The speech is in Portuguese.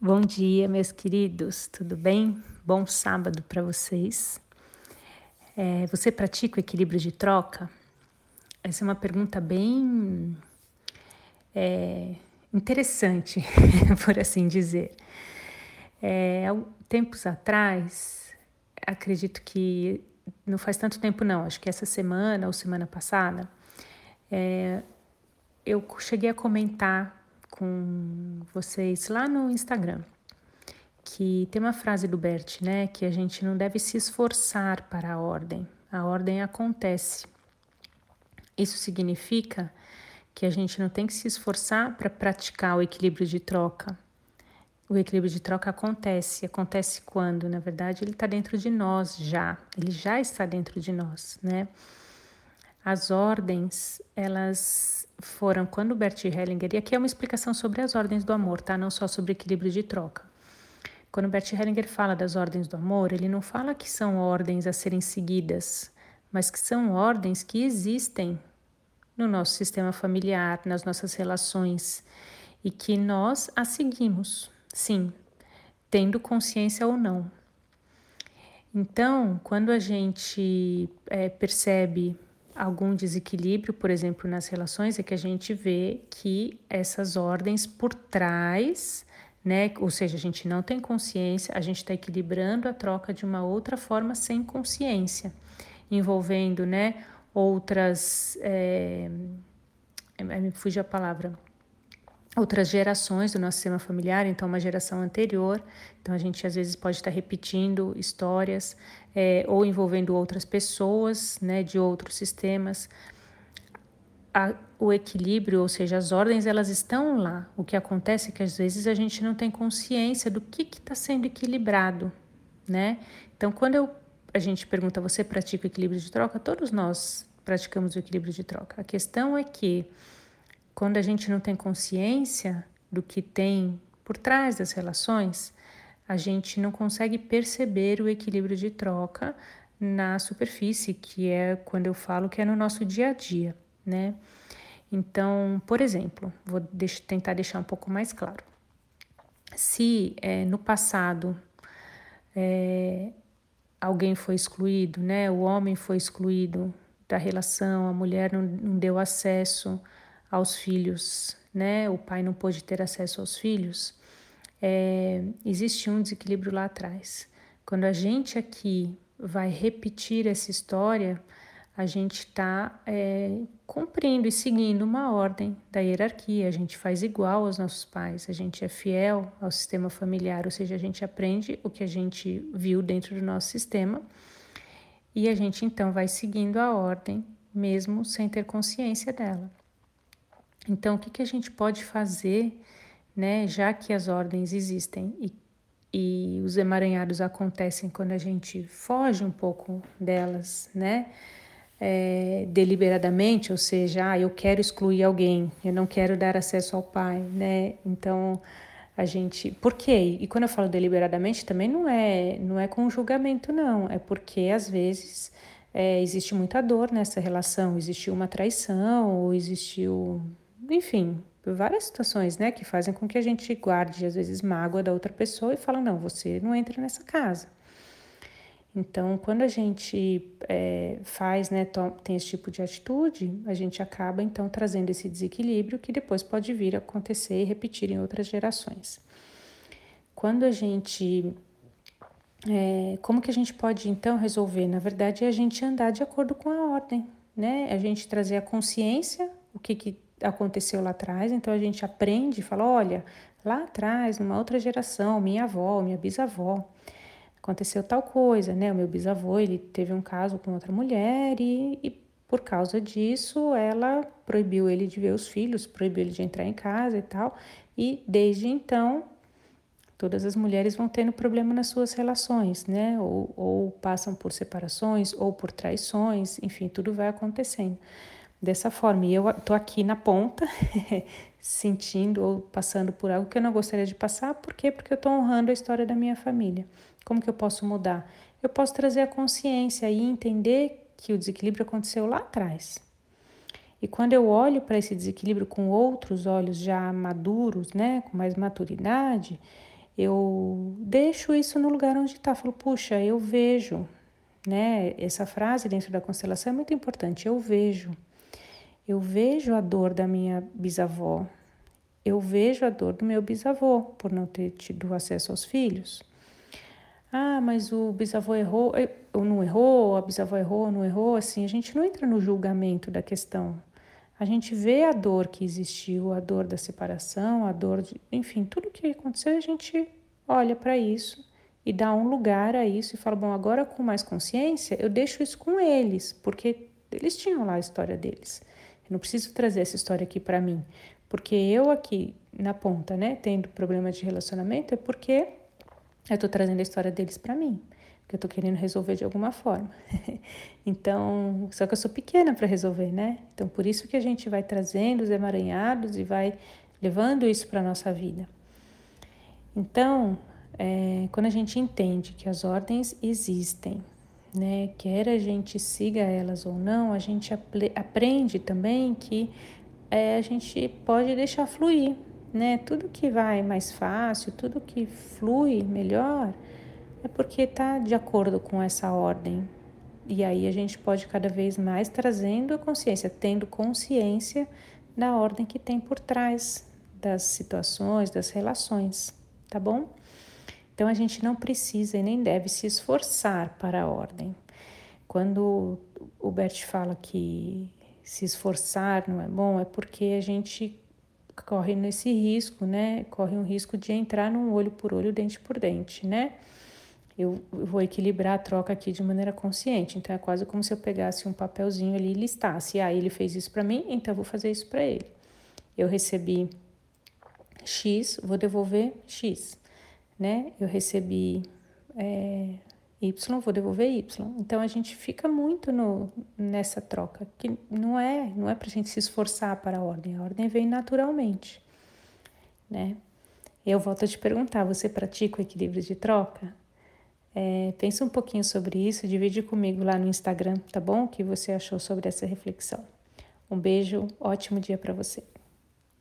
Bom dia, meus queridos, tudo bem? Bom sábado para vocês. É, você pratica o equilíbrio de troca? Essa é uma pergunta bem é, interessante, por assim dizer. É, há tempos atrás, acredito que não faz tanto tempo não, acho que essa semana ou semana passada, é, eu cheguei a comentar com vocês lá no Instagram que tem uma frase do Bert, né, que a gente não deve se esforçar para a ordem. A ordem acontece. Isso significa que a gente não tem que se esforçar para praticar o equilíbrio de troca. O equilíbrio de troca acontece. Acontece quando, na verdade, ele está dentro de nós já. Ele já está dentro de nós, né? As ordens, elas foram quando Bert Hellinger, e aqui é uma explicação sobre as ordens do amor, tá? Não só sobre equilíbrio de troca. Quando Bert Hellinger fala das ordens do amor, ele não fala que são ordens a serem seguidas, mas que são ordens que existem no nosso sistema familiar, nas nossas relações e que nós as seguimos, sim, tendo consciência ou não. Então, quando a gente é, percebe algum desequilíbrio, por exemplo, nas relações, é que a gente vê que essas ordens por trás, né, ou seja, a gente não tem consciência, a gente está equilibrando a troca de uma outra forma sem consciência, envolvendo, né, outras, é, me fugiu a palavra, outras gerações do nosso sistema familiar, então uma geração anterior. Então a gente às vezes pode estar repetindo histórias é, ou envolvendo outras pessoas, né, de outros sistemas. A, o equilíbrio, ou seja, as ordens, elas estão lá. O que acontece é que às vezes a gente não tem consciência do que está sendo equilibrado, né? Então, quando eu, a gente pergunta, você pratica o equilíbrio de troca? Todos nós praticamos o equilíbrio de troca. A questão é que quando a gente não tem consciência do que tem por trás das relações, a gente não consegue perceber o equilíbrio de troca na superfície, que é quando eu falo que é no nosso dia a dia, né? Então, por exemplo, vou tentar deixar um pouco mais claro. Se é, no passado é, alguém foi excluído, né? O homem foi excluído da relação, a mulher não, não deu acesso aos filhos, né? O pai não pôde ter acesso aos filhos. É, existe um desequilíbrio lá atrás. Quando a gente aqui vai repetir essa história, a gente está é, cumprindo e seguindo uma ordem da hierarquia. A gente faz igual aos nossos pais, a gente é fiel ao sistema familiar, ou seja, a gente aprende o que a gente viu dentro do nosso sistema e a gente então vai seguindo a ordem, mesmo sem ter consciência dela. Então, o que, que a gente pode fazer, né, já que as ordens existem e, e os emaranhados acontecem quando a gente foge um pouco delas, né? É, deliberadamente, ou seja, ah, eu quero excluir alguém, eu não quero dar acesso ao pai, né? Então a gente, por quê? E quando eu falo deliberadamente, também não é não é com julgamento, não, é porque às vezes é, existe muita dor nessa relação, existiu uma traição ou existiu enfim, várias situações, né, que fazem com que a gente guarde, às vezes, mágoa da outra pessoa e fala, não, você não entra nessa casa. Então, quando a gente é, faz, né, tem esse tipo de atitude, a gente acaba, então, trazendo esse desequilíbrio que depois pode vir a acontecer e repetir em outras gerações. Quando a gente é, como que a gente pode então resolver? Na verdade, é a gente andar de acordo com a ordem, né? A gente trazer a consciência, o que, que aconteceu lá atrás, então a gente aprende e fala: olha, lá atrás, numa outra geração, minha avó, minha bisavó, aconteceu tal coisa, né? O meu bisavô, ele teve um caso com outra mulher e, e por causa disso ela proibiu ele de ver os filhos, proibiu ele de entrar em casa e tal. E desde então, todas as mulheres vão tendo problema nas suas relações, né? Ou, ou passam por separações ou por traições, enfim, tudo vai acontecendo dessa forma. E eu tô aqui na ponta, sentindo ou passando por algo que eu não gostaria de passar. Por quê? Porque eu estou honrando a história da minha família. Como que eu posso mudar? Eu posso trazer a consciência e entender que o desequilíbrio aconteceu lá atrás. E quando eu olho para esse desequilíbrio com outros olhos já maduros, né, com mais maturidade, eu deixo isso no lugar onde está. Falo, puxa, eu vejo, né? Essa frase dentro da constelação é muito importante. Eu vejo. Eu vejo a dor da minha bisavó. Eu vejo a dor do meu bisavô por não ter tido acesso aos filhos. Ah, mas o bisavô errou, eh, ou não errou, a bisavó errou, ou não errou, assim, a gente não entra no julgamento da questão. A gente vê a dor que existiu, a dor da separação, a dor de, enfim, tudo que aconteceu, a gente olha para isso e dá um lugar a isso e fala, bom, agora com mais consciência, eu deixo isso com eles, porque eles tinham lá a história deles. Eu não preciso trazer essa história aqui para mim, porque eu aqui na ponta, né, tendo problema de relacionamento, é porque eu estou trazendo a história deles para mim, que eu estou querendo resolver de alguma forma. então, só que eu sou pequena para resolver, né? Então, por isso que a gente vai trazendo os emaranhados e vai levando isso para nossa vida. Então, é, quando a gente entende que as ordens existem, né, quer a gente siga elas ou não, a gente aprende também que é, a gente pode deixar fluir, né? Tudo que vai mais fácil, tudo que flui melhor, é porque está de acordo com essa ordem. E aí a gente pode cada vez mais trazendo a consciência, tendo consciência da ordem que tem por trás das situações, das relações, tá bom? Então a gente não precisa e nem deve se esforçar para a ordem. Quando o Bert fala que se esforçar não é bom, é porque a gente corre nesse risco, né? Corre um risco de entrar num olho por olho, dente por dente, né? Eu vou equilibrar a troca aqui de maneira consciente. Então é quase como se eu pegasse um papelzinho ali e listasse. Ah, ele fez isso para mim, então eu vou fazer isso para ele. Eu recebi X, vou devolver X, né? Eu recebi é, Y, vou devolver Y. Então a gente fica muito no, nessa troca, que não é, não é para a gente se esforçar para a ordem, a ordem vem naturalmente, né? Eu volto a te perguntar, você pratica o equilíbrio de troca? É, pensa um pouquinho sobre isso, divide comigo lá no Instagram, tá bom? O que você achou sobre essa reflexão. Um beijo, ótimo dia para você.